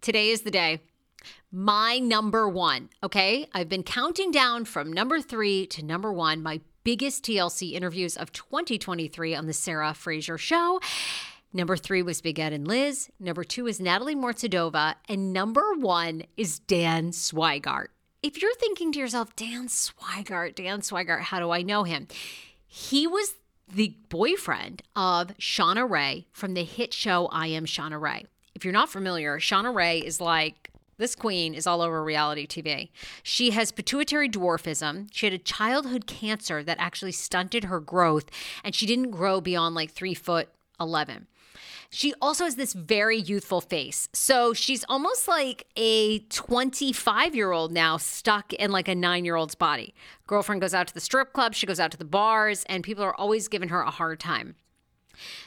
Today is the day. My number one, okay? I've been counting down from number three to number one, my biggest TLC interviews of 2023 on The Sarah Fraser Show. Number three was Big Ed and Liz. Number two is Natalie Mortadova. And number one is Dan Swygart. If you're thinking to yourself, Dan Swygart, Dan Swygart, how do I know him? He was the boyfriend of Shauna Rae from the hit show I Am Shauna Rae. If you're not familiar, Shauna Rae is like this queen is all over reality TV. She has pituitary dwarfism. She had a childhood cancer that actually stunted her growth, and she didn't grow beyond like three foot 11. She also has this very youthful face. So she's almost like a 25 year old now stuck in like a nine year old's body. Girlfriend goes out to the strip club, she goes out to the bars, and people are always giving her a hard time.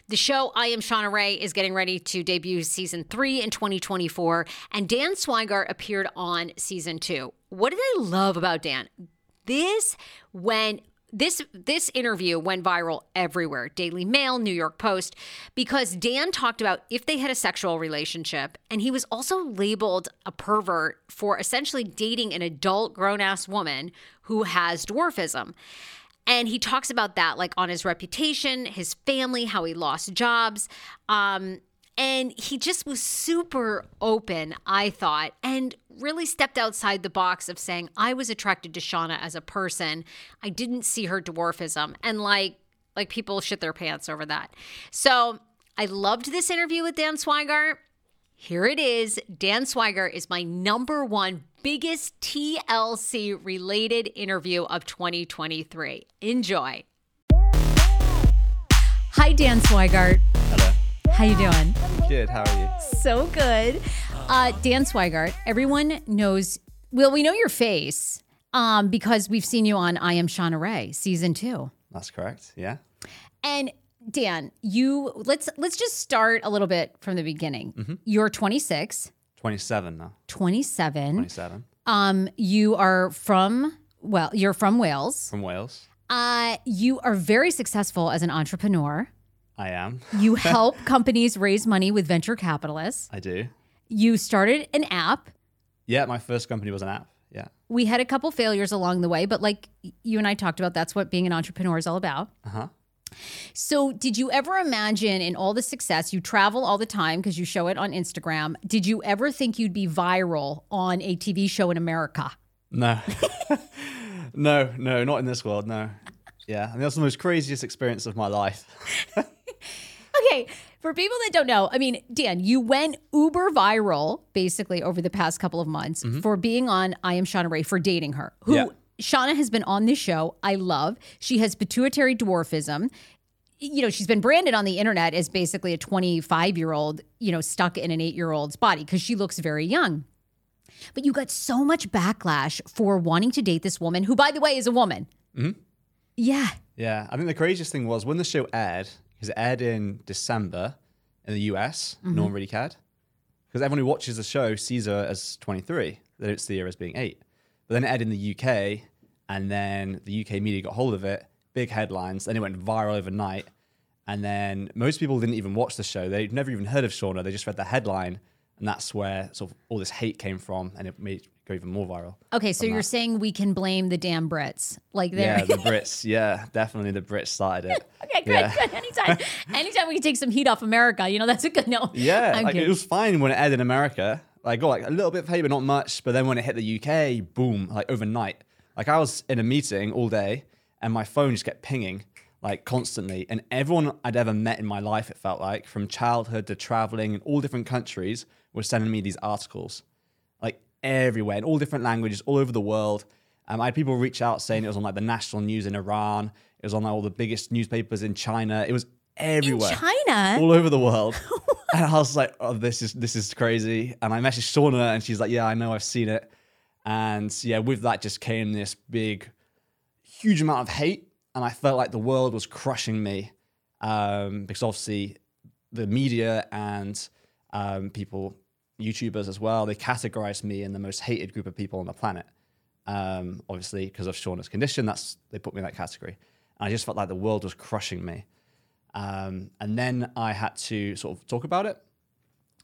The show I Am Shauna Rae is getting ready to debut season three in 2024, and Dan Swygart appeared on season two. What did I love about Dan? This when this this interview went viral everywhere daily mail new york post because dan talked about if they had a sexual relationship and he was also labeled a pervert for essentially dating an adult grown-ass woman who has dwarfism and he talks about that like on his reputation, his family, how he lost jobs. Um, and he just was super open, I thought, and really stepped outside the box of saying, I was attracted to Shauna as a person. I didn't see her dwarfism. And like, like people shit their pants over that. So I loved this interview with Dan Swygart. Here it is. Dan Swygart is my number one biggest TLC related interview of 2023. Enjoy. Hi, Dan Swygart. Hello. How you doing? Good. How are you? So good. Uh, Dan Swygart. Everyone knows. Well, we know your face um, because we've seen you on I Am Shauna Rae season two. That's correct. Yeah. And Dan, you let's let's just start a little bit from the beginning. Mm-hmm. You're 26, 27 now. 27. 27 Um, you are from well, you're from Wales. from Wales. Uh, you are very successful as an entrepreneur. I am. You help companies raise money with venture capitalists. I do. You started an app. Yeah, my first company was an app. Yeah. We had a couple failures along the way, but like you and I talked about, that's what being an entrepreneur is all about. Uh huh. So, did you ever imagine in all the success, you travel all the time because you show it on Instagram, did you ever think you'd be viral on a TV show in America? No. no, no, not in this world. No. Yeah, and that's the most craziest experience of my life. Okay, for people that don't know, I mean, Dan, you went uber viral basically over the past couple of months mm-hmm. for being on I Am Shauna Rae for dating her. Who Yeah. Shauna has been on this show. I love. She has pituitary dwarfism. You know, she's been branded on the internet as basically a 25 year old, you know, stuck in an eight year old's body because she looks very young. But you got so much backlash for wanting to date this woman, who, by the way, is a woman. Mm-hmm. Yeah. Yeah, I think the craziest thing was when the show aired, because it aired in December in the US, no mm-hmm. one really cared. Because everyone who watches the show sees her as 23, they don't see her as being eight. But then it aired in the UK, and then the UK media got hold of it, big headlines, then it went viral overnight. And then most people didn't even watch the show. They'd never even heard of Shauna. They just read the headline, and that's where sort of all this hate came from, and it made it go even more viral. Okay, so you're saying we can blame the damn Brits. Like they're Yeah, the Brits. Yeah, definitely the Brits started it. Okay, good, Yeah. good. Anytime, anytime we can take some heat off America, you know, that's a good no. Yeah, like it was fine when it aired in America. Like got like a little bit of hate, but not much. But then when it hit the UK, boom, like overnight. Like I was in a meeting all day, and my phone just kept pinging like constantly. And everyone I'd ever met in my life, it felt like, from childhood to traveling in all different countries, were sending me these articles, like everywhere in all different languages, all over the world. Um, I had people reach out saying it was on like the national news in Iran. It was on like, all the biggest newspapers in China. It was everywhere China. all over the world. and I was like, oh, this is this is crazy. And I messaged Shauna and she's like, yeah, I know, I've seen it. And yeah, with that just came this big, huge amount of hate. And I felt like the world was crushing me um, because obviously the media and um, people, YouTubers as well, they categorized me in the most hated group of people on the planet. Um, obviously, because of Shauna's condition, that's they put me in that category. And I just felt like the world was crushing me. Um, and then I had to sort of talk about it.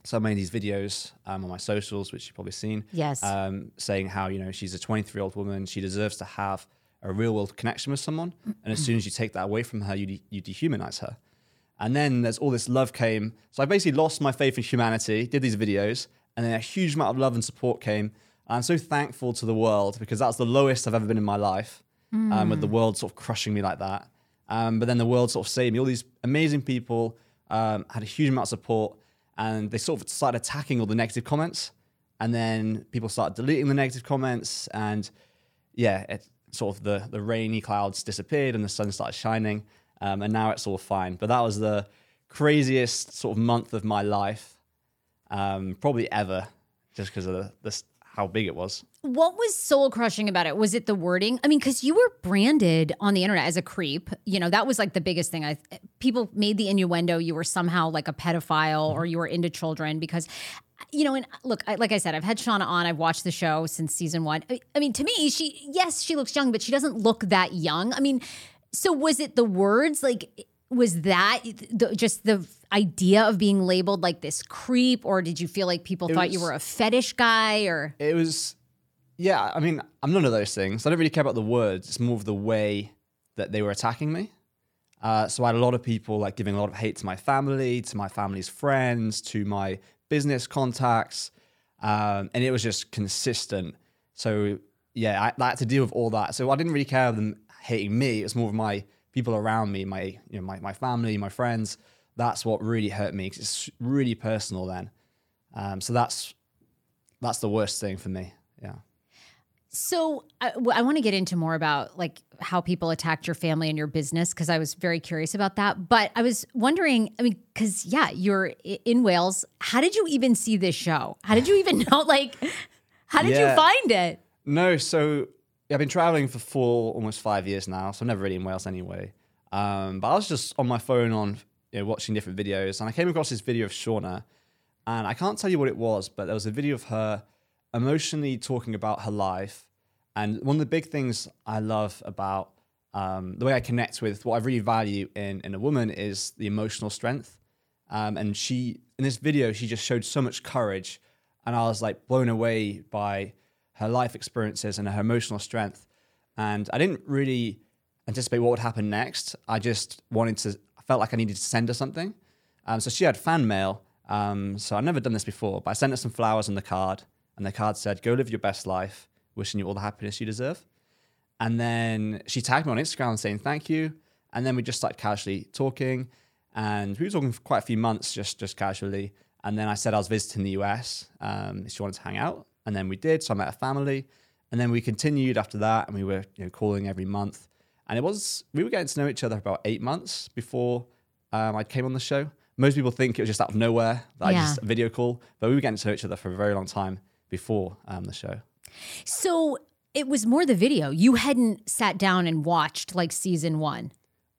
So I made these videos um, on my socials, which you've probably seen. Yes. Um, saying how, you know, she's a 23 year old woman. She deserves to have a real world connection with someone. And as soon as you take that away from her, you, de- you dehumanize her. And then there's all this love came. So I basically lost my faith in humanity, did these videos, and then a huge amount of love and support came. I'm so thankful to the world because that's the lowest I've ever been in my life, um, with the world sort of crushing me like that. Um, but then the world sort of saved me. All these amazing people um, had a huge amount of support, and they sort of started attacking all the negative comments. And then people started deleting the negative comments, and yeah, it, sort of the the rainy clouds disappeared and the sun started shining, um, and now it's all fine. But that was the craziest sort of month of my life, um, probably ever, just because of the, this how big it was. What was soul crushing about it? Was it the wording? I mean, because you were branded on the internet as a creep. You know, that was like the biggest thing. I people made the innuendo you were somehow like a pedophile or you were into children because, you know, and look, I, like I said, I've had Shauna on. I've watched the show since season one. I, I mean, to me, she yes, she looks young, but she doesn't look that young. I mean, so was it the words like? Was that the, just the idea of being labeled like this creep, or did you feel like people thought you were a fetish guy, or It was, yeah. I mean, I'm none of those things. I don't really care about the words. It's more of the way that they were attacking me. Uh, so I had a lot of people like giving a lot of hate to my family, to my family's friends, to my business contacts, um, and it was just consistent. So yeah, I, I had to deal with all that. So I didn't really care of them hating me. It was more of my people around me, my you know my my family, my friends. That's what really hurt me 'cause it's really personal then. Um, so that's that's the worst thing for me. Yeah. So I, want to get into more about like how people attacked your family and your business because I was very curious about that. But I was wondering, I mean, because yeah, you're in Wales. How did you even see this show? How did you even know? Like, how did you find it? No, so yeah, I've been traveling for four, almost five years now. So I'm never really in Wales anyway. Um, but I was just on my phone on you know, watching different videos, and I came across this video of Shauna, and I can't tell you what it was, but there was a video of her emotionally talking about her life. And one of the big things I love about um, the way I connect with what I really value in in a woman is the emotional strength. Um, and she in this video she just showed so much courage, and I was like blown away by her life experiences and her emotional strength. And I didn't really anticipate what would happen next. I just wanted to. Felt like I needed to send her something. Um, so she had fan mail. Um, so I've never done this before, but I sent her some flowers on the card, and the card said, "Go live your best life. Wishing you all the happiness you deserve." And then she tagged me on Instagram saying thank you. And then we just started casually talking. And we were talking for quite a few months, just just casually. And then I said I was visiting the US. Um, she wanted to hang out. And then we did. So I met her family. And then we continued after that. And we were you know, calling every month. And it was, we were getting to know each other about eight months before um, I came on the show. Most people think it was just out of nowhere that Yeah. I just a video call, but we were getting to know each other for a very long time before um, the show. So it was more the video. You hadn't sat down and watched like season one.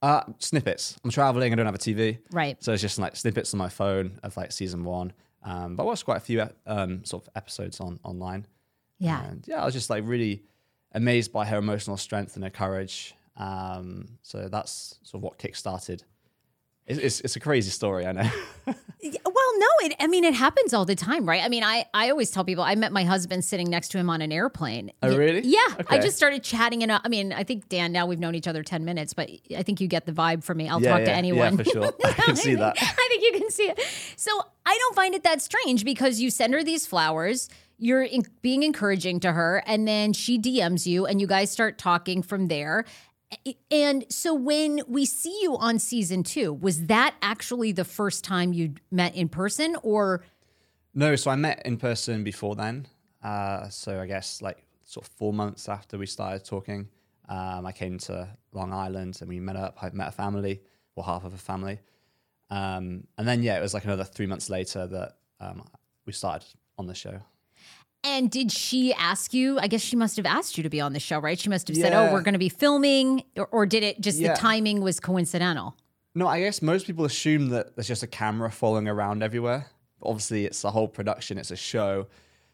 Uh, snippets. I'm traveling. I don't have a TV, Right. so it's just like snippets on my phone of like season one. Um, but I watched quite a few um, sort of episodes on online. Yeah. And yeah, I was just like really amazed by her emotional strength and her courage. Um, so that's sort of what kickstarted. It's, it's, it's a crazy story, I know. Well, no, it, I mean, it happens all the time, right? I mean, I, I always tell people I met my husband sitting next to him on an airplane. Oh, really? Yeah. I just started chatting. And uh, I mean, I think, Dan, now we've known each other 10 minutes, but I think you get the vibe from me. I'll Yeah, talk yeah, to yeah, anyone. for sure. I can see that. I think you can see it. So I don't find it that strange because you send her these flowers. You're in, being encouraging to her, and then she DMs you, and you guys start talking from there. And so when we see you on season two, was that actually the first time you met in person, or No, so I met in person before then. Uh, so I guess like sort of four months after we started talking, um, I came to Long Island and we met up. I met a family, or half of a family, um, and then yeah, it was like another three months later that um, we started on the show. And did she ask you? I guess she must have asked you to be on the show, right? She must have said, "Oh, we're going to be filming," or, or did it just Yeah. the timing was coincidental? No, I guess most people assume that there's just a camera following around everywhere. Obviously, it's a whole production. It's a show.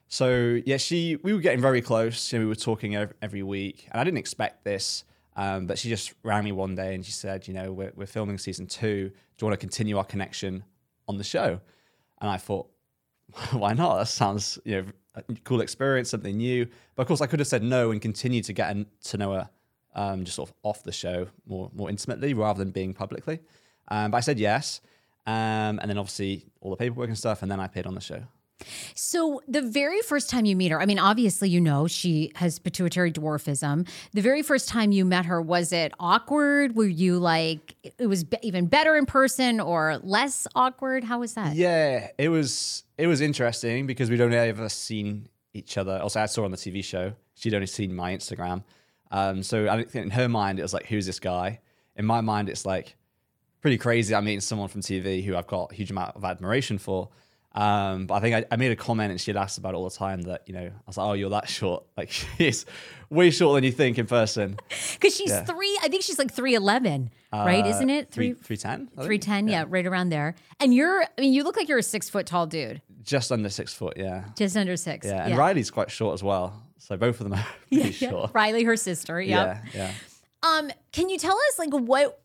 So yeah, she we were getting very close. You know, we were talking ev- every week, and I didn't expect this. Um, but she just rang me one day and she said, you know, we're, we're filming season two. Do you want to continue our connection on the show? And I thought, why not? That sounds, you know, cool experience, something new. But of course, I could have said no and continued to get to know her um, just sort of off the show more more intimately rather than being publicly. Um, but I said yes. Um, and then obviously all the paperwork and stuff. And then I appeared on the show. So the very first time you meet her, I mean, obviously you know she has pituitary dwarfism. The very first time you met her, was it awkward? Were you like it was be- even better in person or less awkward? How was that? Yeah, it was it was interesting because we'd only ever seen each other. Also, I saw on the TV show. She'd only seen my Instagram. Um, so I think in her mind it was like, who's this guy? In my mind, it's like pretty crazy. I'm meeting someone from TV who I've got a huge amount of admiration for. Um, but I think I, I made a comment and she'd asked about it all the time that, you know, I was like, oh, you're that short. Like she's way shorter than you think in person. Because she's Yeah. three, I think she's like three eleven, right? Uh, Isn't it Three, three? 310? Three ten, yeah. right around there. And you're, I mean, you look like you're a six foot tall dude, Just under six foot, yeah. just under six. Yeah. And Riley's quite short as well. So both of them are pretty Yeah. short. Riley, her sister. Yep. Yeah, yeah. Um, can you tell us like what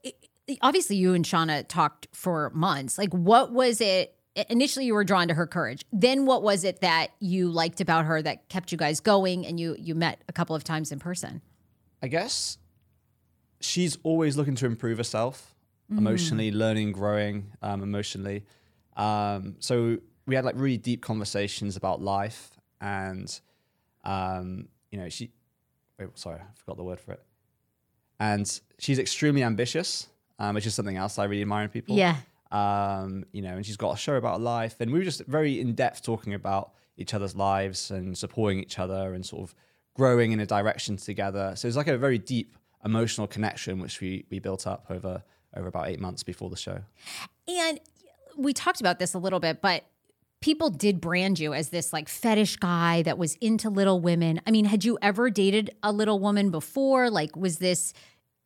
obviously you and Shauna talked for months. Like what was it initially you were drawn to her courage. Then what was it that you liked about her that kept you guys going and you you met a couple of times in person? I guess she's always looking to improve herself emotionally, learning, growing um, emotionally. Um, so we had like really deep conversations about life, and um, you know, she. Wait, sorry, I forgot the word for it. And she's extremely ambitious, um, which is something else I really admire in people. Yeah. Um, you know, and she's got a show about life, and we were just very in depth talking about each other's lives and supporting each other and sort of growing in a direction together. So it's like a very deep emotional connection which we we built up over over about eight months before the show. And we talked about this a little bit, but people did brand you as this like fetish guy that was into little women. I mean, had you ever dated a little woman before? Like, was this,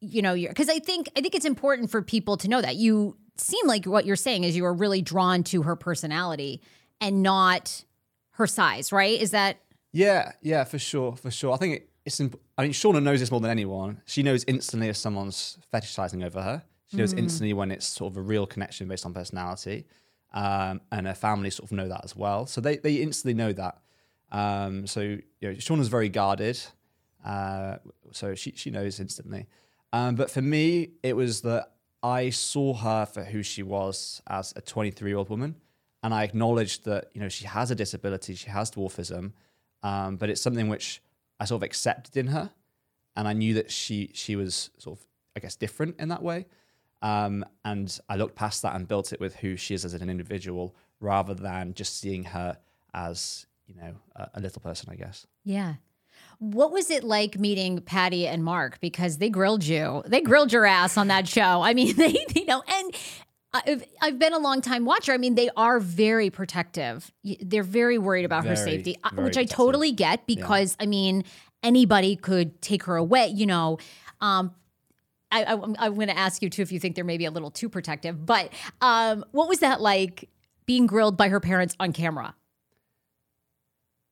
you know, because I think I think it's important for people to know that you seem like what you're saying is you were really drawn to her personality and not her size, right? Is that Yeah, yeah, for sure, for sure. I think it, it's. Imp- I mean, Shauna knows this more than anyone. She knows instantly if someone's fetishizing over her. She knows instantly when it's sort of a real connection based on personality, um, and her family sort of know that as well. So they they instantly know that. Um, so you know, Shauna's very guarded, uh, so she she knows instantly. Um, but for me, it was that I saw her for who she was as a 23 year old woman, and I acknowledged that you know she has a disability, she has dwarfism, um, but it's something which I sort of accepted in her, and I knew that she she was sort of I guess different in that way. Um, and I looked past that and built it with who she is as an individual, rather than just seeing her as you know a, a little person. I guess. Yeah. What was it like meeting Patty and Mark? Because they grilled you. They grilled your ass on that show. I mean, they, you know, and I've, I've been a long time watcher. I mean, they are very protective. They're very worried about her safety, uh, which I totally get because, I mean, anybody could take her away, you know. Um, I, I, I'm going to ask you too if you think they're maybe a little too protective. But um, what was that like being grilled by her parents on camera?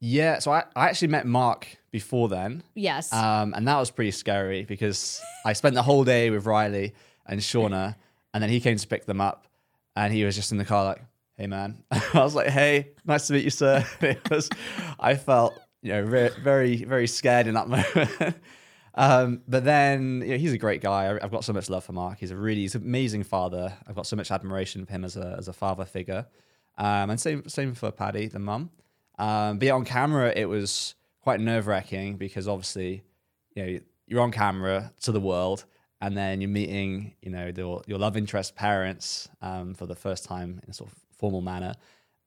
Yeah, so I, I actually met Mark before then, Yes. um, and that was pretty scary because I spent the whole day with Riley and Shauna, and then he came to pick them up, and he was just in the car like, "Hey, man," I was like, "Hey, nice to meet you, sir." It was, I felt you know very very very scared in that moment. Um, but then you know, he's a great guy. I- I've got so much love for Mark. He's a really he's an amazing father. I've got so much admiration for him as a as a father figure. Um, and same same for Patty, the mum. Um, but yeah, on camera, it was quite nerve wracking because obviously, you know, you're on camera to the world, and then you're meeting, you know, your your love interest parents um, for the first time in a sort of formal manner,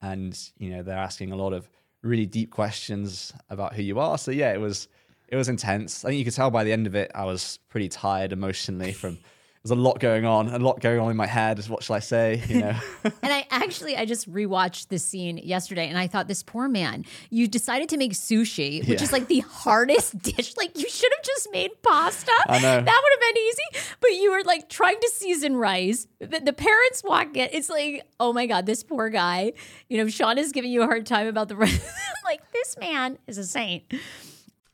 and you know they're asking a lot of really deep questions about who you are. So yeah, it was it was intense. I think you could tell by the end of it, I was pretty tired emotionally from. There's a lot going on, a lot going on in my head. What shall I say? You know. And I actually I just rewatched this scene yesterday and I thought this poor man, you decided to make sushi, which Yeah. is like the hardest dish. Like you should have just made pasta. I know. That would have been easy. But you were like trying to season rice. The, the parents walk in. It's like, oh my God, this poor guy. You know, Sean is giving you a hard time about the rice. like this man is a saint.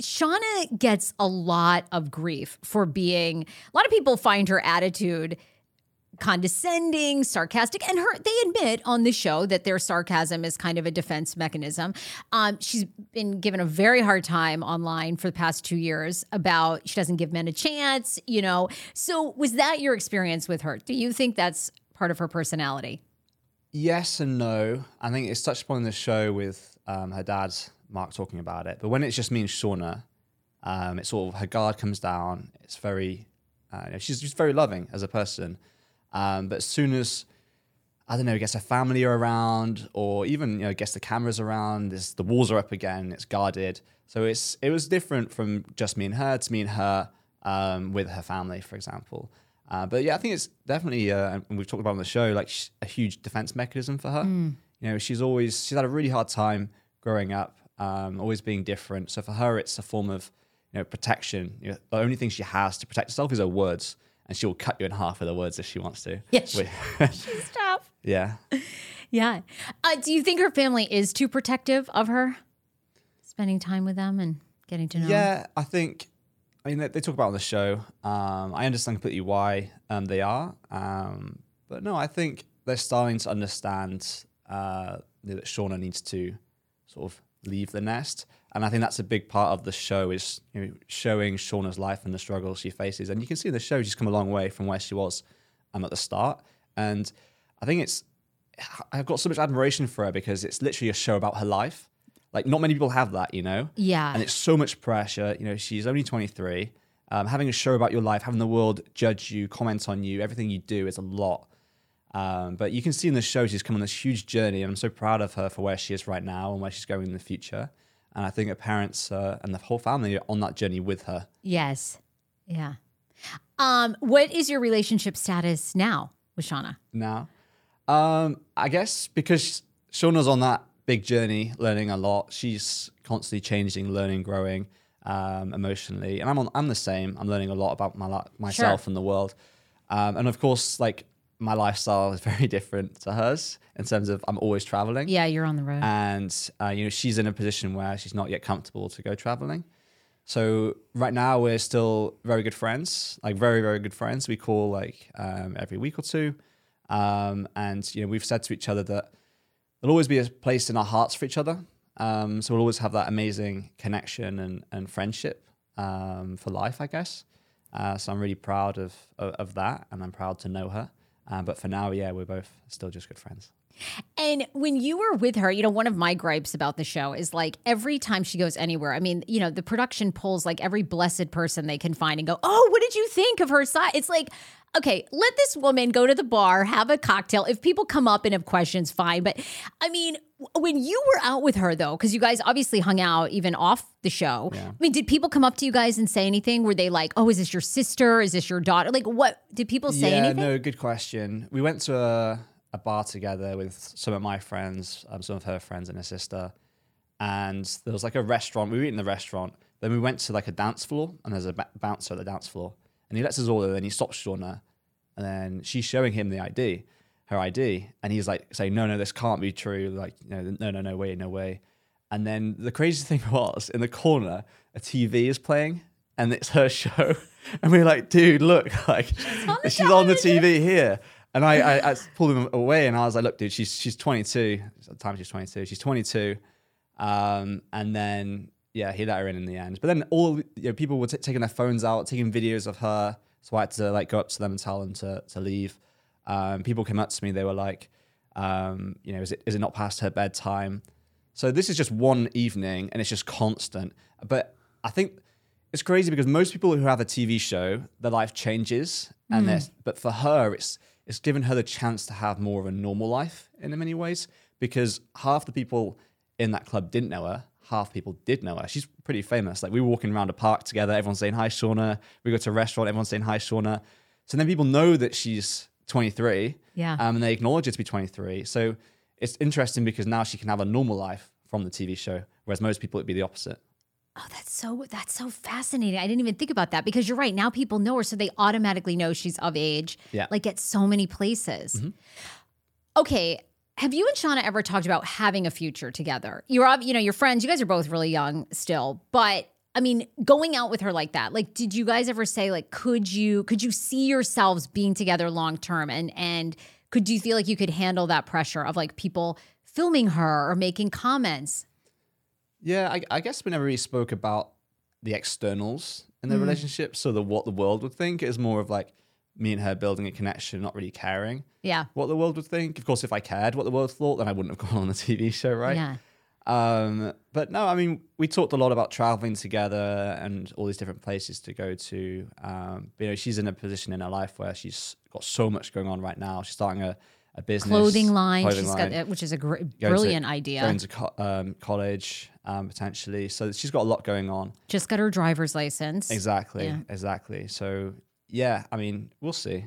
Shauna gets a lot of grief for being. A lot of people find her attitude condescending, sarcastic, and her they admit on the show that their sarcasm is kind of a defense mechanism. Um, she's been given a very hard time online for the past two years about she doesn't give men a chance, you know. So was that your experience with her? Do you think that's part of her personality? Yes and no. I think it's touched upon in the show with um, her dad, Mark, talking about it. But when it's just me and Shauna, um, it's sort of her guard comes down. It's very, uh, she's just very loving as a person. Um, but as soon as I don't know, gets her family are around, or even you know, gets the cameras around, this, the walls are up again, it's guarded. So it's it was different from just me and her to me and her um, with her family, for example. Uh, but yeah, I think it's definitely, uh, and we've talked about on the show, like a huge defense mechanism for her. Mm. You know, she's always she's had a really hard time growing up, um, always being different. So for her, it's a form of you know protection. You know, the only thing she has to protect herself is her words and she'll cut you in half with her words if she wants to. Yeah, she, she's tough. Yeah. Yeah. Uh, do you think her family is too protective of her? Spending time with them and getting to know Yeah, them? I think, I mean, they, they, talk about on the show. Um, I understand completely why um, they are. Um, but no, I think they're starting to understand uh, that Shauna needs to sort of leave the nest and I think that's a big part of the show is you know, showing Shauna's life and the struggles she faces. And you can see in the show she's come a long way from where she was um, at the start. And I think it's I've got so much admiration for her because it's literally a show about her life. Like not many people have that, you know. Yeah. And it's so much pressure. You know, she's only 23. Um, having a show about your life, having the world judge you, comment on you, everything you do is a lot. Um, but you can see in the show she's come on this huge journey, and I'm so proud of her for where she is right now and where she's going in the future. And I think her parents uh, and the whole family are on that journey with her. Yes. Yeah. Um, what is your relationship status now with Shauna? Now, um, I guess because Shauna's on that big journey, learning a lot. She's constantly changing, learning, growing um, emotionally, and I'm on. I'm the same. I'm learning a lot about my myself sure. and the world. Um, and of course, like my lifestyle is very different to hers in terms of I'm always traveling. Yeah, you're on the road. And, uh, you know, she's in a position where she's not yet comfortable to go traveling. So right now we're still very good friends, like very, very good friends. We call like um, every week or two. Um, and, you know, we've said to each other that there'll always be a place in our hearts for each other. Um, so we'll always have that amazing connection and, and friendship um, for life, I guess. Uh, so I'm really proud of, of, of that, and I'm proud to know her. Uh, but for now, yeah, we're both still just good friends. And when you were with her, you know, one of my gripes about the show is like every time she goes anywhere, I mean, you know, the production pulls like every blessed person they can find and go, oh, what did you think of her side? It's like, okay, let this woman go to the bar, have a cocktail. If people come up and have questions, fine. But I mean, when you were out with her though, because you guys obviously hung out even off the show. Yeah. I mean, did people come up to you guys and say anything? Were they like, "Oh, is this your sister? Is this your daughter?" Like, what did people say? Yeah, anything? no, good question. We went to a, a bar together with some of my friends, um, some of her friends, and her sister, and there was like a restaurant. We were eating the restaurant. Then we went to like a dance floor, and there's a b- bouncer at the dance floor, and he lets us all in. And he stops Shauna, and then she's showing him the ID her ID, and he's like saying, "No, no, this can't be true. Like, no, no, no, no way, no way." And then the crazy thing was, in the corner, a TV is playing, and it's her show, and we're like, "Dude, look, like she's on the, she's on the TV here." And I, I, I, pulled him away, and I was like, "Look, dude, she's she's 22. At the time, she's 22. She's 22." Um, and then yeah, he let her in in the end. But then all you know, people were t- taking their phones out, taking videos of her. So I had to like go up to them and tell them to to leave. Um, people came up to me, they were like, um, you know, is it, is it not past her bedtime? So this is just one evening and it's just constant. But I think it's crazy because most people who have a TV show, their life changes. And mm. but for her, it's it's given her the chance to have more of a normal life in many ways because half the people in that club didn't know her, half people did know her. She's pretty famous. Like we were walking around a park together, everyone's saying hi, Shauna. We go to a restaurant, everyone's saying hi, Shauna. So then people know that she's 23. Yeah. Um, and they acknowledge her to be 23. So it's interesting because now she can have a normal life from the TV show, whereas most people it'd be the opposite. Oh, that's so that's so fascinating. I didn't even think about that because you're right. Now people know her, so they automatically know she's of age. Yeah. Like at so many places. Mm-hmm. Okay. Have you and Shauna ever talked about having a future together? You're you know, you're friends, you guys are both really young still, but I mean, going out with her like that, like did you guys ever say like could you could you see yourselves being together long term and and could you feel like you could handle that pressure of like people filming her or making comments? Yeah, I, I guess we never really spoke about the externals in the relationship. So the what the world would think is more of like me and her building a connection, not really caring Yeah. what the world would think. Of course, if I cared what the world thought, then I wouldn't have gone on the TV show, right? Yeah. Um, but no, I mean, we talked a lot about traveling together and all these different places to go to. Um, you know, she's in a position in her life where she's got so much going on right now. She's starting a, a business Clothing line. clothing She's line, got which is a gr- going to- brilliant idea. Going to co- um, college um, potentially, so she's got a lot going on. Just got her driver's license. Exactly, Yeah. exactly. So yeah, I mean, we'll see.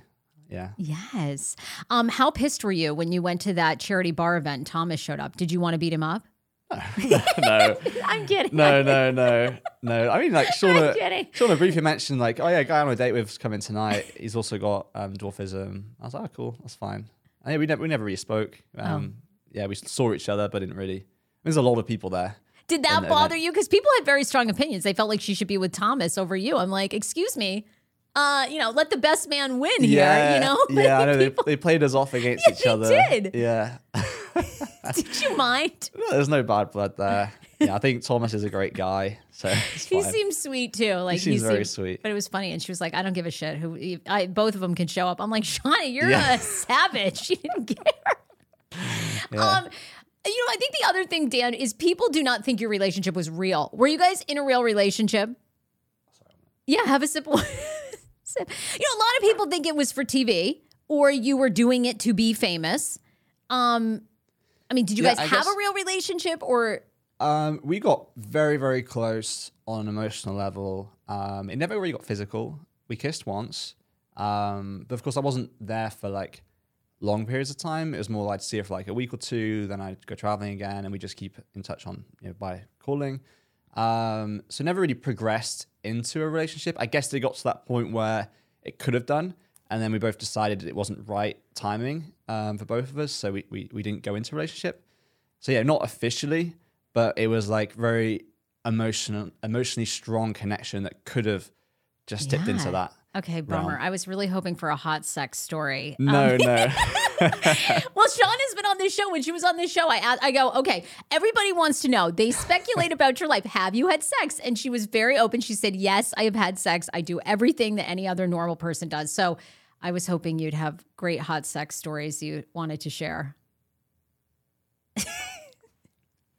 Yeah. Yes. Um, how pissed were you when you went to that charity bar event Thomas showed up? Did you want to beat him up? no, I'm kidding. no, no, no, no. I mean, like Shauna. Shauna briefly mentioned like, oh yeah, guy I'm on a date with is coming tonight. He's also got um, dwarfism. I was like, oh cool, that's fine. And yeah, we never, we never really spoke. Oh. Um, Yeah, we saw each other, but didn't really. There's a lot of people there. Did that And- and bother I- you? Because people had very strong opinions. They felt like she should be with Thomas over you. I'm like, excuse me. Uh, you know, let the best man win here. You know, yeah, I know they, People- they played us off against Yeah, each they other. did. Yeah, Did you mind? there's no bad blood there. Yeah, I think Thomas is a great guy, so He seems sweet too. Like seems very seemed- sweet. But it was funny, and she was like, "I don't give a shit who." I both of them can show up. I'm like, Shauna, you're Yeah. a savage. She didn't care. Yeah. Um, you know, I think the other thing, Dan, is people do not think your relationship was real. Were you guys in a real relationship? Yeah, have a sip. sip. You know, a lot of people think it was for TV or you were doing it to be famous. Um, I mean, did you Yeah, guys I have guess- a real relationship or? Um, we got very, very close on an emotional level. Um, it never really got physical. We kissed once, um, but of course, I wasn't there for like long periods of time. It was more like I'd see her for like a week or two, then I'd go traveling again, and we just keep in touch on you know by calling. Um, so never really progressed into a relationship. I guess they got to that point where it could have done, and then we both decided it wasn't right timing um, for both of us, so we, we we didn't go into a relationship. So yeah, not officially, but it was like very emotional, emotionally strong connection that could have just tipped Yeah. into that. Okay, bummer. realm. I was really hoping for a hot sex story. Um, No, no. well, Sean has been on this show. When she was on this show, I asked, I go, okay, everybody wants to know. They speculate about your life. Have you had sex? And she was very open. She said, yes, I have had sex. I do everything that any other normal person does. So I was hoping you'd have great hot sex stories you wanted to share.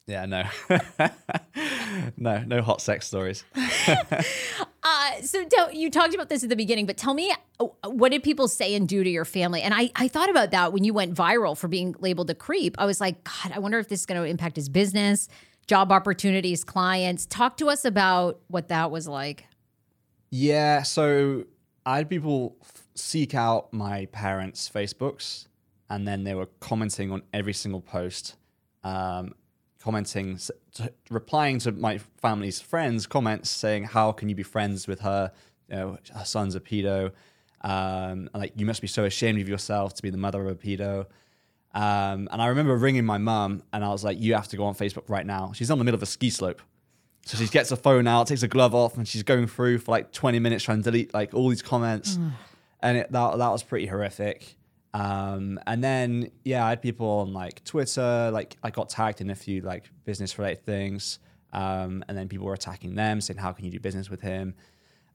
yeah, no. no, no hot sex stories. Uh, so tell, you talked about this at the beginning, but tell me, uh, what did people say and do to your family? And I, I thought about that when you went viral for being labeled a creep. I was like, God, I wonder if this is going to impact his business, job opportunities, clients. Talk to us about what that was like. Yeah, so I had people f- seek out my parents' Facebooks, and then they were commenting on every single post, um, commenting, replying to my family's friends' comments saying, "How can you be friends with her? You know, her son's a pedo. Um, like you must be so ashamed of yourself to be the mother of a pedo." Um, and I remember ringing my mum, and I was like, "You have to go on Facebook right now." She's on the middle of a ski slope. So she gets her phone out, takes her glove off, and she's going through for like 20 minutes trying to delete like all these comments. and it, that, that was pretty horrific. Um, and then, yeah, I had people on like Twitter, like I got tagged in a few like business related things. Um, and then people were attacking them, saying, How can you do business with him?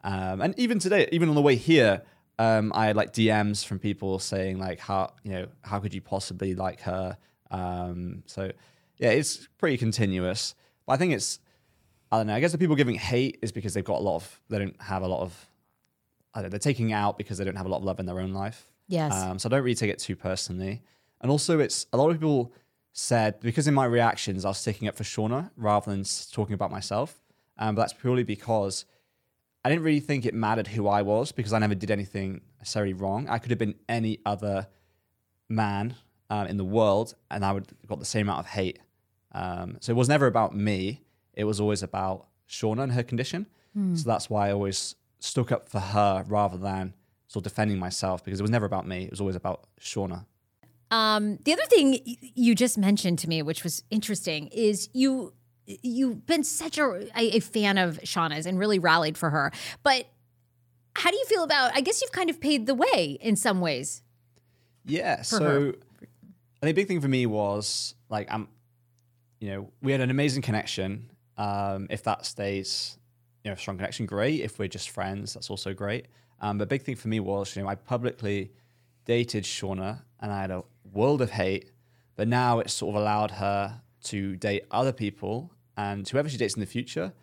Um, and even today, even on the way here, um, I had like DMs from people saying like, how you know, how could you possibly like her? Um, so yeah, it's pretty continuous. But I think it's, I don't know. I guess the people giving hate is because they've got a lot of, they don't have a lot of, I don't know, they're taking out because they don't have a lot of love in their own life. Yes. Um, so I don't really take it too personally. And also, it's a lot of people said because in my reactions I was sticking up for Shauna rather than talking about myself. Um, but that's purely because I didn't really think it mattered who I was because I never did anything necessarily wrong. I could have been any other man um, in the world, and I would have got the same amount of hate. Um, so it was never about me. It was always about Shauna and her condition. So that's why I always stuck up for her rather than sort of defending myself because it was never about me. It was always about Shauna. Um, the other thing you just mentioned to me, which was interesting, is you you've been such a, a, fan of Shauna's and really rallied for her. But how do you feel about? I guess you've kind of paved the way in some ways. Yeah. so her. I think big thing for me was like I'm, you know, we had an amazing connection. Um, if that stays, you know, a strong connection, great. If we're just friends, that's also great. Um, but big thing for me was, you know, I publicly dated Shauna and I had a world of hate, but now it's sort of allowed her to date other people and whoever she dates in the future.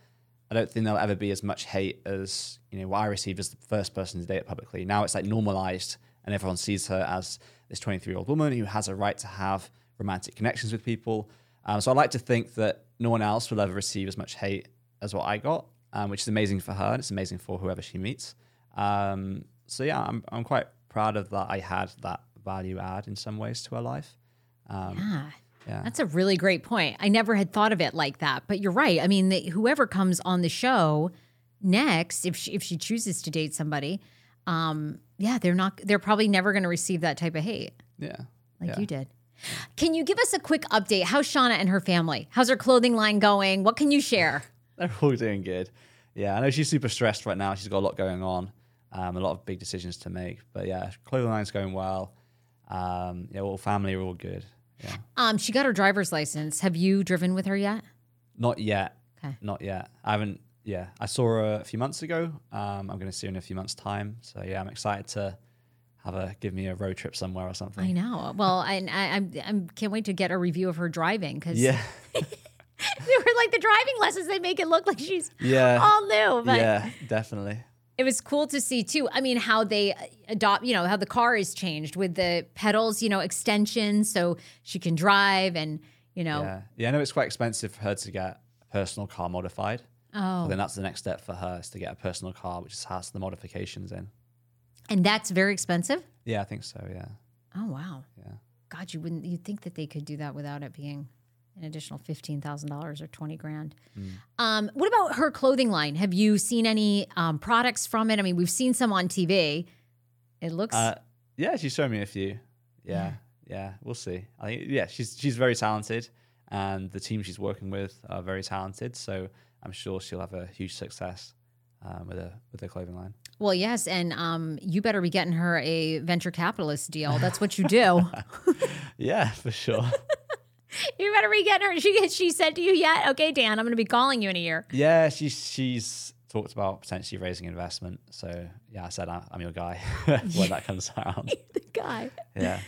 I don't think there'll ever be as much hate as you know what I received as the first person to date it publicly. Now it's like normalized, and everyone sees her as this 23 year old woman who has a right to have romantic connections with people. Um, so I like to think that no one else will ever receive as much hate as what I got, um, which is amazing for her and it's amazing for whoever she meets. Um, so yeah, I'm I'm quite proud of that. I had that value add in some ways to her life. Um, Ah, yeah. that's a really great point. I never had thought of it like that, but you're right. I mean, the, whoever comes on the show next, if she, if she chooses to date somebody, um, yeah, they're not. They're probably never going to receive that type of hate yeah. like Yeah. you did. Can you give us a quick update? How's Shauna and her family? How's her clothing line going? What can you share? They're all doing good. Yeah, I know she's super stressed right now. She's got a lot going on, um, a lot of big decisions to make. But yeah, clothing line's going well. Um, yeah, all family are all good. Yeah, Um, she got her driver's license. Have you driven with her yet? not yet. Okay. Not yet. I haven't. Yeah, I saw her a few months ago. Um, I'm going to see her in a few months' time. So yeah, I'm excited to have her give me a road trip somewhere or something. I know. Well, I, I, I'm, I'm can't wait to get a review of her driving because Yeah, they were like the driving lessons. They make it look like she's yeah, all new, but yeah, definitely. It was cool to see too. I mean, how they uh, adopt, you know, how the car is changed with the pedals, you know, extensions, so she can drive and you know. Yeah, yeah. I know it's quite expensive for her to get a personal car modified. Oh, then that's the next step for her is to get a personal car, which has the modifications in. and that's very expensive. Yeah, I think so. Yeah, Oh wow. yeah. God, you wouldn't. You'd think that they could do that without it being an additional fifteen thousand dollars or twenty grand. Mm. Um, what about her clothing line? Have you seen any um, products from it? I mean, we've seen some on TV. It looks. Uh, yeah, she's shown me a few. Yeah, yeah. We'll see. I think yeah, she's she's very talented, and the team she's working with are very talented. So I'm sure she'll have a huge success um, with her with her clothing line. well, yes, and um, you better be getting her a venture capitalist deal. That's what you do. Yeah, for sure. you better be getting her. She she said to you yet? Okay, Dan, I'm going to be calling you in a year. yeah, she's she's talked about potentially raising investment. So yeah, I said I'm your guy when that comes around. the guy. Yeah.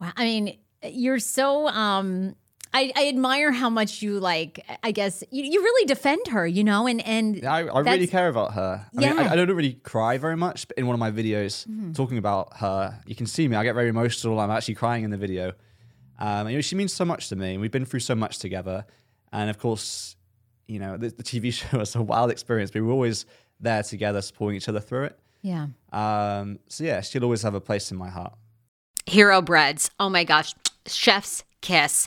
Wow. I mean, you're so um I, I admire how much you like I guess you, you really defend her, you know, and and Yeah, I, I really care about her. I Yeah. Mm-hmm. I, I don't really cry very much, but in one of my videos talking about her, you can see me. I get very emotional. I'm actually crying in the video. Um, you know, she means so much to me. and We've been through so much together, and of course, you know, the, the TV show was a wild experience. But we were always there together, supporting each other through it. yeah. Um, so yeah, she'll always have a place in my heart. Hero breads. Oh my gosh. Chef's kiss.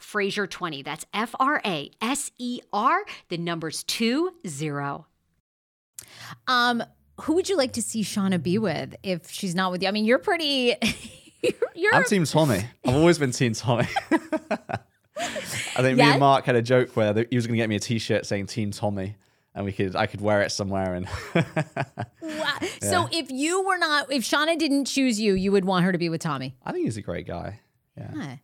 Fraser20. That's F R A S E R, the numbers two zero. Um, who would you like to see Shauna be with if she's not with you? I mean, you're pretty. you're, you're I'm Team Tommy. I've always been Team Tommy. I think me and Mark had a joke where he was going to get me a T-shirt saying Team Tommy, and we could I could wear it somewhere. And Wow. So if you were not, if Shauna didn't choose you, you would want her to be with Tommy. I think he's a great guy. Yeah. Huh.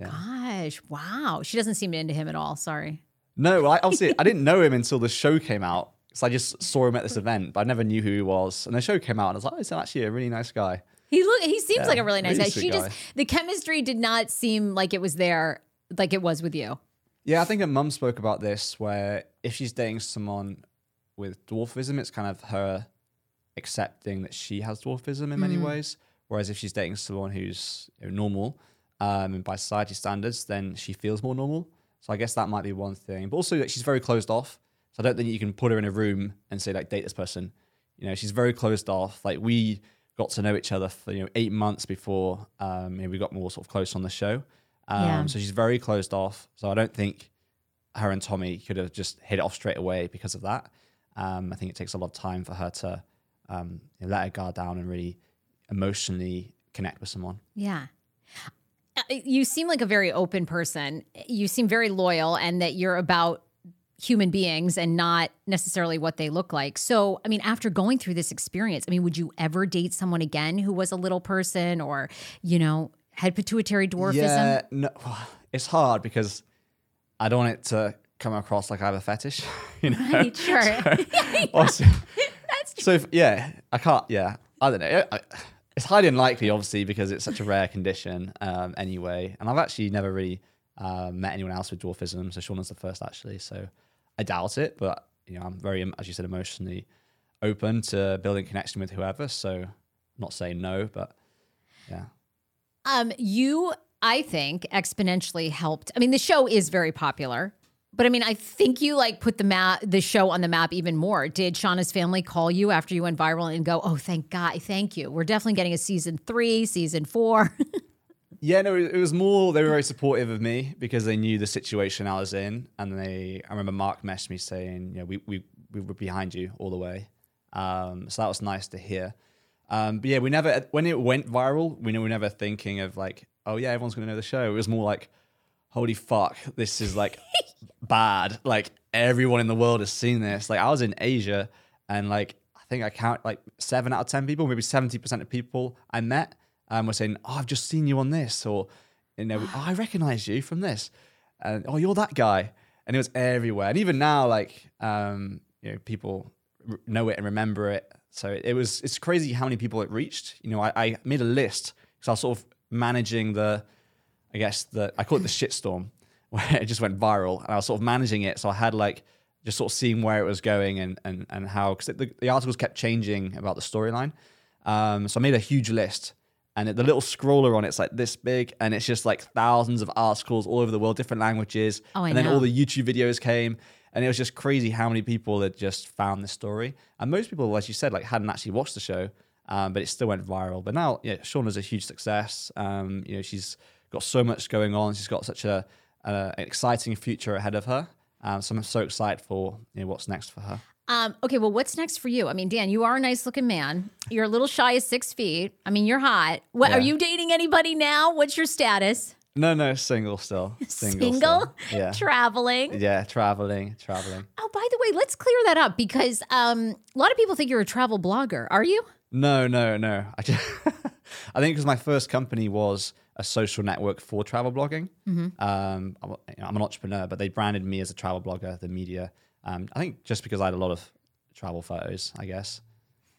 Yeah. Gosh, wow. She doesn't seem into him at all. Sorry. No, I obviously I didn't know him until the show came out. So I just saw him at this event, but I never knew who he was. And the show came out, and I was like, oh, he's actually a really nice guy. He look. He seems Yeah, like a really nice really guy. She just the chemistry did not seem like it was there, like it was with you. Yeah, I think her mum spoke about this, where if she's dating someone with dwarfism, it's kind of her accepting that she has dwarfism in many mm. ways. Whereas if she's dating someone who's you know, normal, um, and by society standards, then she feels more normal. So I guess that might be one thing. But also that she's very closed off. So I don't think you can put her in a room and say like date this person. You know, she's very closed off. Like we got to know each other for you know eight months before um, we got more sort of close on the show. Um, Yeah. So she's very closed off. So I don't think her and Tommy could have just hit it off straight away because of that. Um, I think it takes a lot of time for her to um, you know, let her guard down and really emotionally connect with someone. Yeah. Uh, You seem like a very open person. You seem very loyal and that you're about human beings and not necessarily what they look like. So, I mean, after going through this experience, I mean, would you ever date someone again who was a little person or, you know, had pituitary dwarfism? Yeah, no, it's hard because I don't want it to come across like I have a fetish. You know, Right, sure. Also- so if, yeah, I can't. Yeah, I don't know. I, it's highly unlikely, obviously, because it's such a rare condition um, anyway. And I've actually never really uh, met anyone else with dwarfism. So Shauna's the first, actually. So I doubt it, but you know, I'm very, as you said, emotionally open to building connection with whoever. So I'm not saying no, but yeah. Um, you, I think, exponentially helped. I mean, the show is very popular, but I mean, I think you like put the map, the show on the map even more. Did Shauna's family call you after you went viral and go, "Oh, thank God, thank you. We're definitely getting a season three, season four. Yeah, no, it was more they were very supportive of me because they knew the situation I was in, and they. I remember Mark messaged me saying, "You know, we we we were behind you all the way." Um, so that was nice to hear. Um, but yeah, we never when it went viral, we were never thinking of like, oh yeah, everyone's gonna know the show. It was more like, holy fuck, this is like bad. Like everyone in the world has seen this. Like I was in Asia, and like I think I count like seven out of ten people, maybe seventy percent of people I met, um, were saying, "Oh, I've just seen you on this," or you know, "Oh, I recognize you from this," and "Oh, you're that guy," and it was everywhere. And even now, like um, you know, people know it and remember it. So it was it's crazy how many people it reached. You know, I, I made a list because I was sort of managing the, I guess that I call it the shitstorm, where it just went viral, and I was sort of managing it. So I had like just sort of seeing where it was going and and and how because the, the articles kept changing about the storyline. Um, so I made a huge list, and it, the little scroller on it's like this big, and it's just like thousands of articles all over the world, different languages, Oh, I and then know. all the YouTube videos came. And it was just crazy how many people had just found this story. And most people, as you said, like hadn't actually watched the show, um, but it still went viral. But now, yeah, Shauna's a huge success. Um, you know, she's got so much going on. She's got such a, a an exciting future ahead of her. Um, so I'm so excited for you know what's next for her. Um, okay, well, what's next for you? I mean, Dan, you are a nice looking man. You're a little shy of six feet. I mean, you're hot. What Yeah. are you dating anybody now? What's your status? No, no, single still. Single. Single? still. Yeah. Traveling. yeah, traveling, traveling. Oh, by the way, let's clear that up because um, a lot of people think you're a travel blogger. Are you? No, no, no. I just, I think because my first company was a social network for travel blogging. Um, I'm, you know, I'm an entrepreneur, but they branded me as a travel blogger, the media. Um, I think just because I had a lot of travel photos, I guess.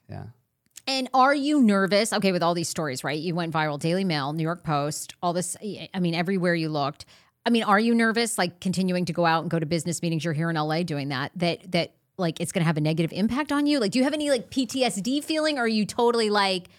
Yeah. And are you nervous? Okay, with all these stories, right? You went viral, Daily Mail, New York Post, all this. I mean, everywhere you looked. I mean, are you nervous, like continuing to go out and go to business meetings? You're here in LA doing that. That that like it's going to have a negative impact on you. Like, do you have any like PTSD feeling? Or are you totally like,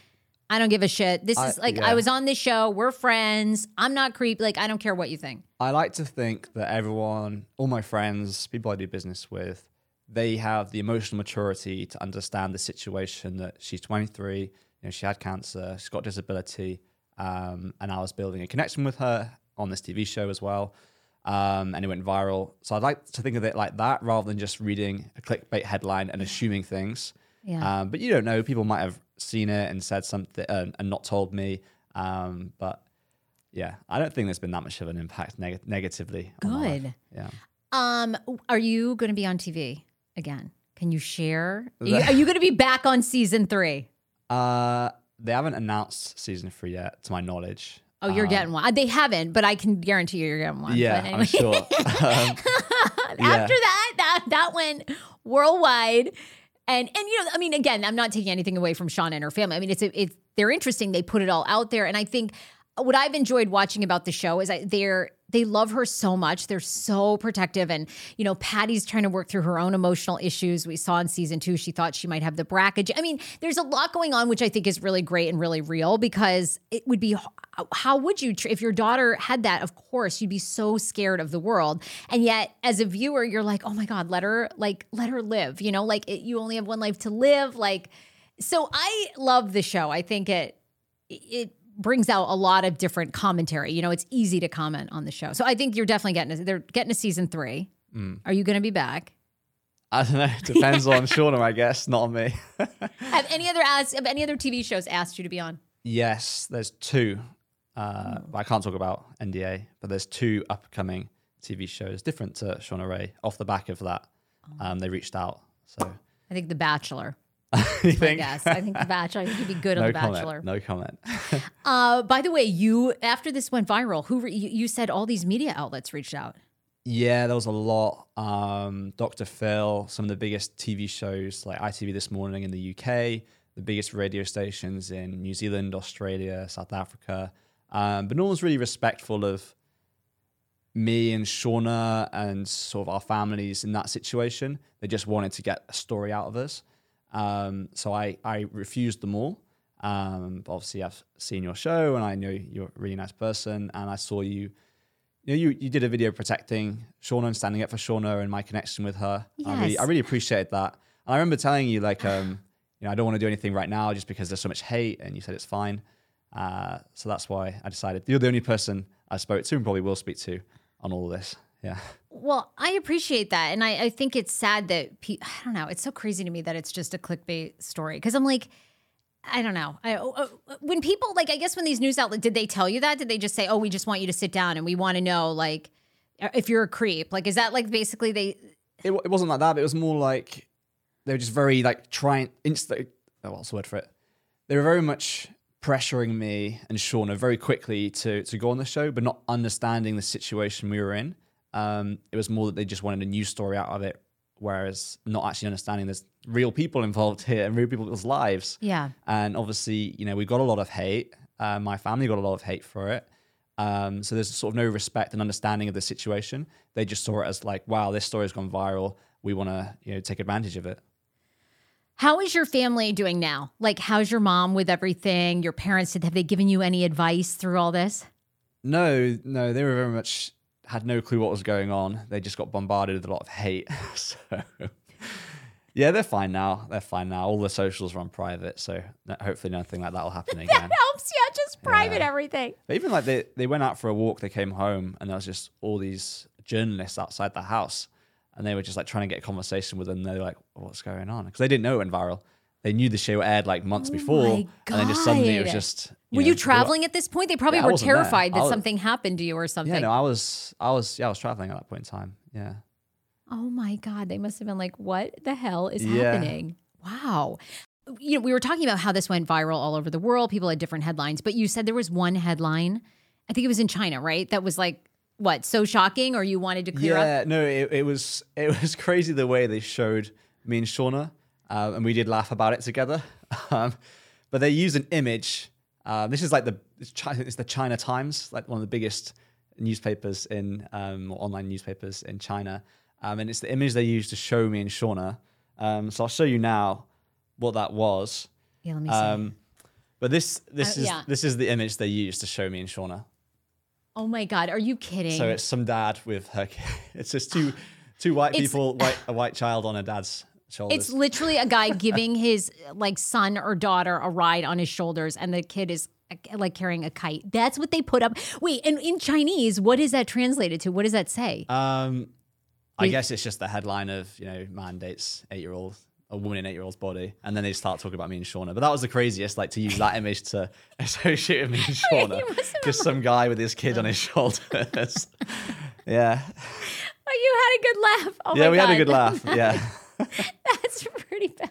I don't give a shit. This I- is like yeah. I was on this show. We're friends. I'm not creep. Like, I don't care what you think. I like to think that everyone, all my friends, people I do business with, they have the emotional maturity to understand the situation that she's 23, you know, she had cancer, she's got disability, um, and I was building a connection with her on this TV show as well, um, and it went viral. So I'd like to think of it like that rather than just reading a clickbait headline and assuming things. Yeah. Um, but you don't know. People might have seen it and said something uh, and not told me. Um, but yeah, I don't think there's been that much of an impact neg- negatively. on my life. Good. Yeah. Um, are you going to be on TV again? Can you share? Are you, you going to be back on season three? Uh, they haven't announced season three yet, to my knowledge. Oh, you're Um, getting one. Uh, They haven't, but I can guarantee you, you're getting one. Yeah, anyway. I'm sure. Um, After yeah. that, that that went worldwide. And and you know, I mean, again, I'm not taking anything away from Sean and her family. I mean, it's it's they're interesting. They put it all out there, and I think what I've enjoyed watching about the show is I, they're they love her so much. They're so protective, and you know, Patty's trying to work through her own emotional issues. We saw in season two, she thought she might have the brackage. I mean, there's a lot going on, which I think is really great and really real because it would be how would you if your daughter had that? Of course, you'd be so scared of the world, and yet as a viewer, you're like, oh my god, let her like let her live. You know, like it, you only have one life to live. Like, so I love the show. I think it it brings out a lot of different commentary. You know, it's easy to comment on the show. So I think you're definitely getting a, they're getting a season three. Are you going to be back? I don't know. Depends on Shauna, I guess, not on me. Have any other ask, have any other TV shows asked you to be on? yes, there's two. Uh, I can't talk about NDA, but there's two upcoming TV shows different to Shauna Rae. Off the back of that, um, they reached out. So I think The Bachelor. you I think? guess I think The Bachelor. I think you'd be good on no The Bachelor. comment. No comment. Uh, by the way, you after this went viral, who re- you, you said all these media outlets reached out. Yeah, there was a lot. Um, Dr. Phil, some of the biggest TV shows like ITV This Morning in the UK, the biggest radio stations in New Zealand, Australia, South Africa. Um, but no one was really respectful of me and Shauna and sort of our families in that situation. They just wanted to get a story out of us. Um, so I, I refused them all. Um, but obviously, I've seen your show and I know you're a really nice person. And I saw you you know, you, you did a video protecting Shauna and standing up for Shauna and my connection with her. I really, Yes. I really appreciate that. And I remember telling you like, um, you know, I don't want to do anything right now just because there's so much hate, and you said it's fine. Uh, so that's why I decided you're the only person I spoke to and probably will speak to on all of this. Yeah. Well, I appreciate that, and I, I think it's sad that pe- I don't know. It's so crazy to me that it's just a clickbait story because I'm like, I don't know. I, uh, when people like, I guess when these news outlets did they tell you that? Did they just say, "Oh, we just want you to sit down and we want to know like if you're a creep"? Like, is that like basically they? It, it wasn't like that, but it was more like they were just very like trying instant. Oh, what's the word for it? They were very much pressuring me and Shauna very quickly to to go on the show, but not understanding the situation we were in. Um, it was more that they just wanted a news story out of it, whereas not actually understanding there's real people involved here and real people's lives. Yeah. And obviously, you know, we got a lot of hate. Uh, my family got a lot of hate for it. Um, so there's sort of no respect and understanding of the situation. They just saw it as like, wow, this story's gone viral. We want to, you know, take advantage of it. How is your family doing now? Like, how's your mom with everything? Your parents did have they given you any advice through all this? No, no, they were very much had no clue what was going on. They just got bombarded with a lot of hate. so yeah, they're fine now. They're fine now. All the socials run private, so hopefully nothing like that will happen again. that helps you. Just private Yeah. everything. But even like they, they went out for a walk, they came home, and there was just all these journalists outside the house, and they were just like trying to get a conversation with them. They're like, "What's going on?" Because they didn't know it went viral. They knew the show aired like months oh before, Oh my and then just suddenly it was just. Were know, you traveling at this point? They probably Yeah, were terrified that was- something happened to you or something. Yeah, no, I was, I was, yeah, I was traveling at that point in time. Yeah. Oh my God. They must have been like, what the hell is Yeah. happening? Wow. You know, we were talking about how this went viral all over the world. People had different headlines, but you said there was one headline. I think it was in China, right? That was like, what, so shocking, or you wanted to clear up? Yeah, no, it, it was it was crazy the way they showed me and Shauna, uh, and we did laugh about it together. Um, but they use an image. Um, this is like the it's, China, it's the China Times, like one of the biggest newspapers in um, or online newspapers in China, um, and it's the image they used to show me and Shauna. Um, so I'll show you now what that was. Yeah, let me see. Um, but this this Uh, is yeah. this is the image they used to show me and Shauna. oh my God. Are you kidding? So it's some dad with her. kid. It's just two two white It's- people, white a white child on a dad's shoulders. It's literally a guy giving his like son or daughter a ride on his shoulders, and the kid is like carrying a kite. That's what they put up. Wait, and in Chinese, what is that translated to? What does that say? um, I guess it's just the headline of you know man dates eight year old a woman in eight year old's body, and then they start talking about me and Shauna. But that was the craziest, like to use that image to associate with me and Shauna, just some guy with his kid on his shoulders. yeah, Oh, you had a good laugh. Oh yeah, we God. had a good laugh. Yeah, That's pretty bad.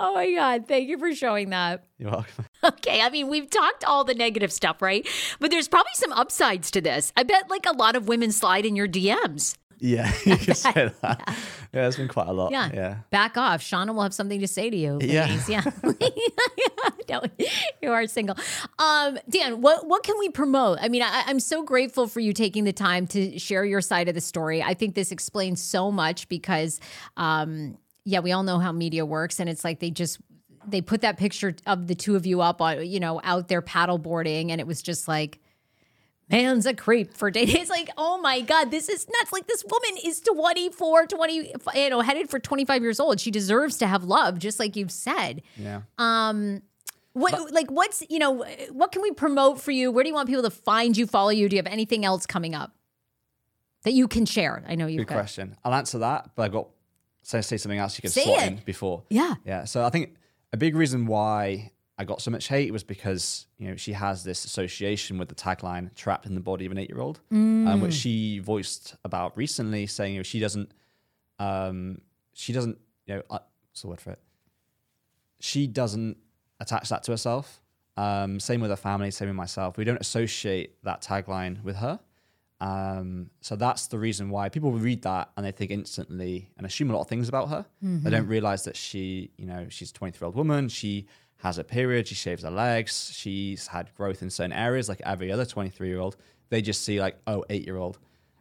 Oh my God. Thank you for showing that. you're welcome. Okay, I mean, we've talked all the negative stuff, right? But there's probably some upsides to this. I bet like a lot of women slide in your DMs. Yeah, you can say that. Yeah, there's been quite a lot. Yeah. yeah. Back off. Shauna will have something to say to you. Yeah. Yeah. You are single. Um, Dan, what what can we promote? I mean, I, I'm so grateful for you taking the time to share your side of the story. I think this explains so much because um, yeah, we all know how media works, and it's like they just they put that picture of the two of you up on, you know, out there paddleboarding, and it was just like man's a creep for dating. It's like, oh my God, this is nuts. Like this woman is 24, 20, you know, headed for 25 years old. She deserves to have love, just like you've said. Yeah. Um, what like what's you know what can we promote for you? Where do you want people to find you, follow you? Do you have anything else coming up that you can share? I know you've Good got. question. I'll answer that, but I got say say something else you can Say slot it. in before. Yeah. Yeah. So I think a big reason why I got so much hate was because you know she has this association with the tagline "trapped in the body of an eight-year-old," um, which she voiced about recently, saying you know, she doesn't, um, she doesn't, you know, uh, what's the word for it? She doesn't attach that to herself. Um, same with her family, same with myself. We don't associate that tagline with her. Um, so that's the reason why people read that and they think instantly and assume a lot of things about her. They don't realize that she, you know, she's a 23 year old woman. She has a period. She shaves her legs. She's had growth in certain areas like every other 23 year old. They just see like, oh, eight year old.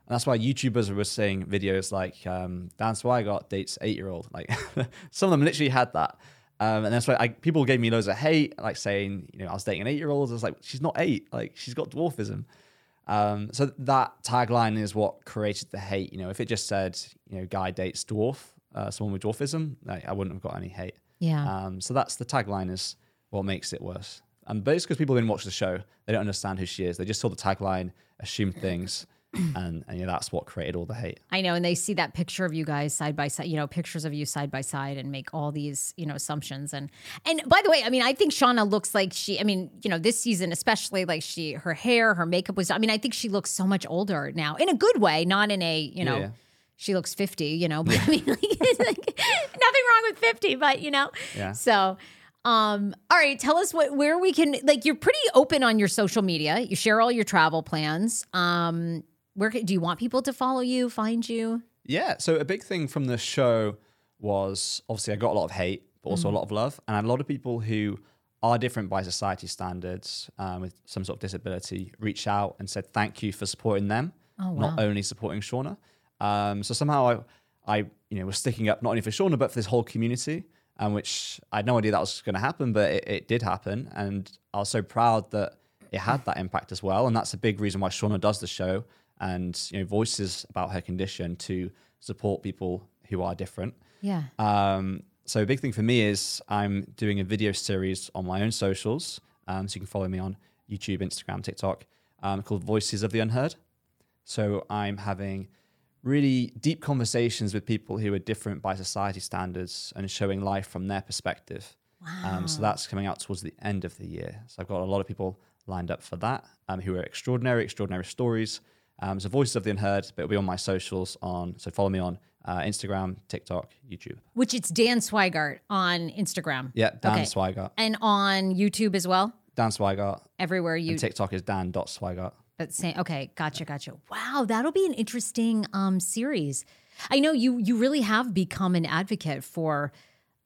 And that's why YouTubers were saying videos like um, Dan Swygart dates eight year old. Like some of them literally had that. Um, and that's why I, people gave me loads of hate, like saying, you know, I was dating an eight year old. I was like, she's not eight. Like she's got dwarfism. Um, so that tagline is what created the hate. You know, if it just said, you know, guy dates dwarf, uh, someone with dwarfism, like, I wouldn't have got any hate. Yeah. Um, so that's the tagline is what makes it worse. And but it's because people didn't watch the show. They don't understand who she is. They just saw the tagline, assumed things, and and yeah, that's what created all the hate. I know, and they see that picture of you guys side by side, you know, pictures of you side by side, and make all these, you know, assumptions. And and by the way, I mean, I think Shauna looks like she. I mean, you know, this season especially, like she, her hair, her makeup was. I mean, I think she looks so much older now, in a good way, not in a, you know. Yeah. She looks 50, you know, but I mean, like, it's like, nothing wrong with 50, but you know. Yeah. So, um, all right, tell us what where we can like you're pretty open on your social media. You share all your travel plans. Um, where do you want people to follow you, find you? Yeah. So a big thing from the show was obviously I got a lot of hate, but also Mm-hmm. a lot of love, and a lot of people who are different by society standards um, with some sort of disability reached out and said thank you for supporting them, Oh, not only supporting Shauna. Um, so somehow I, I you know was sticking up not only for Shauna but for this whole community, um, which I had no idea that was going to happen, but it, it did happen, and I was so proud that it had that impact as well, and that's a big reason why Shauna does the show and you know voices about her condition to support people who are different. Yeah. Um, so a big thing for me is I'm doing a video series on my own socials, um, so you can follow me on YouTube, Instagram, TikTok, um, called Voices of the Unheard. So I'm having really deep conversations with people who are different by society standards and showing life from their perspective. Wow. Um, so that's coming out towards the end of the year. So I've got a lot of people lined up for that um, who are extraordinary, extraordinary stories. Um, so Voices of the Unheard, but it'll be on my socials on. So follow me on uh, Instagram, TikTok, YouTube. Which it's Dan Swygart on Instagram. Yeah, Dan Okay. Swygart. And on YouTube as well. Dan Swygart. Everywhere you And TikTok is Dan.Swygart. But say, okay, gotcha, gotcha. Wow, that'll be an interesting um, series. I know you you really have become an advocate for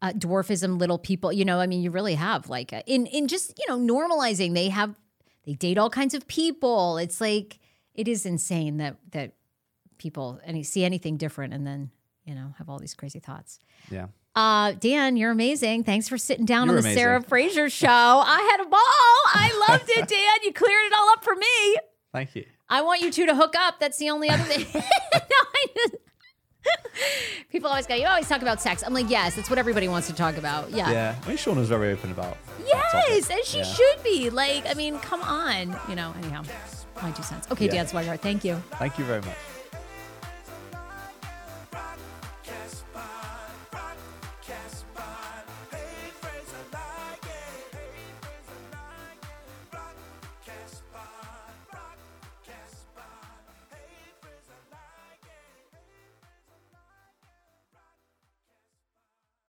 uh, dwarfism, little people. You know, I mean, you really have like uh, in in just you know normalizing. They have they date all kinds of people. It's like it is insane that that people any see anything different and then you know have all these crazy thoughts. Yeah. Uh, Dan, you're amazing. Thanks for sitting down You're on the amazing. Sarah Fraser show. I had a ball. I loved it, Dan. You cleared it all up for me. Thank you. I want you two to hook up. That's the only other thing. No, People always go, you always talk about sex. I'm like, yes, that's what everybody wants to talk about. Yeah. Yeah. I mean, Sean was very open about. Yes, and she Yeah. should be. Like, I mean, come on. You know, anyhow, my two cents. Okay, Yeah. Dan Swygart, thank you. Thank you very much.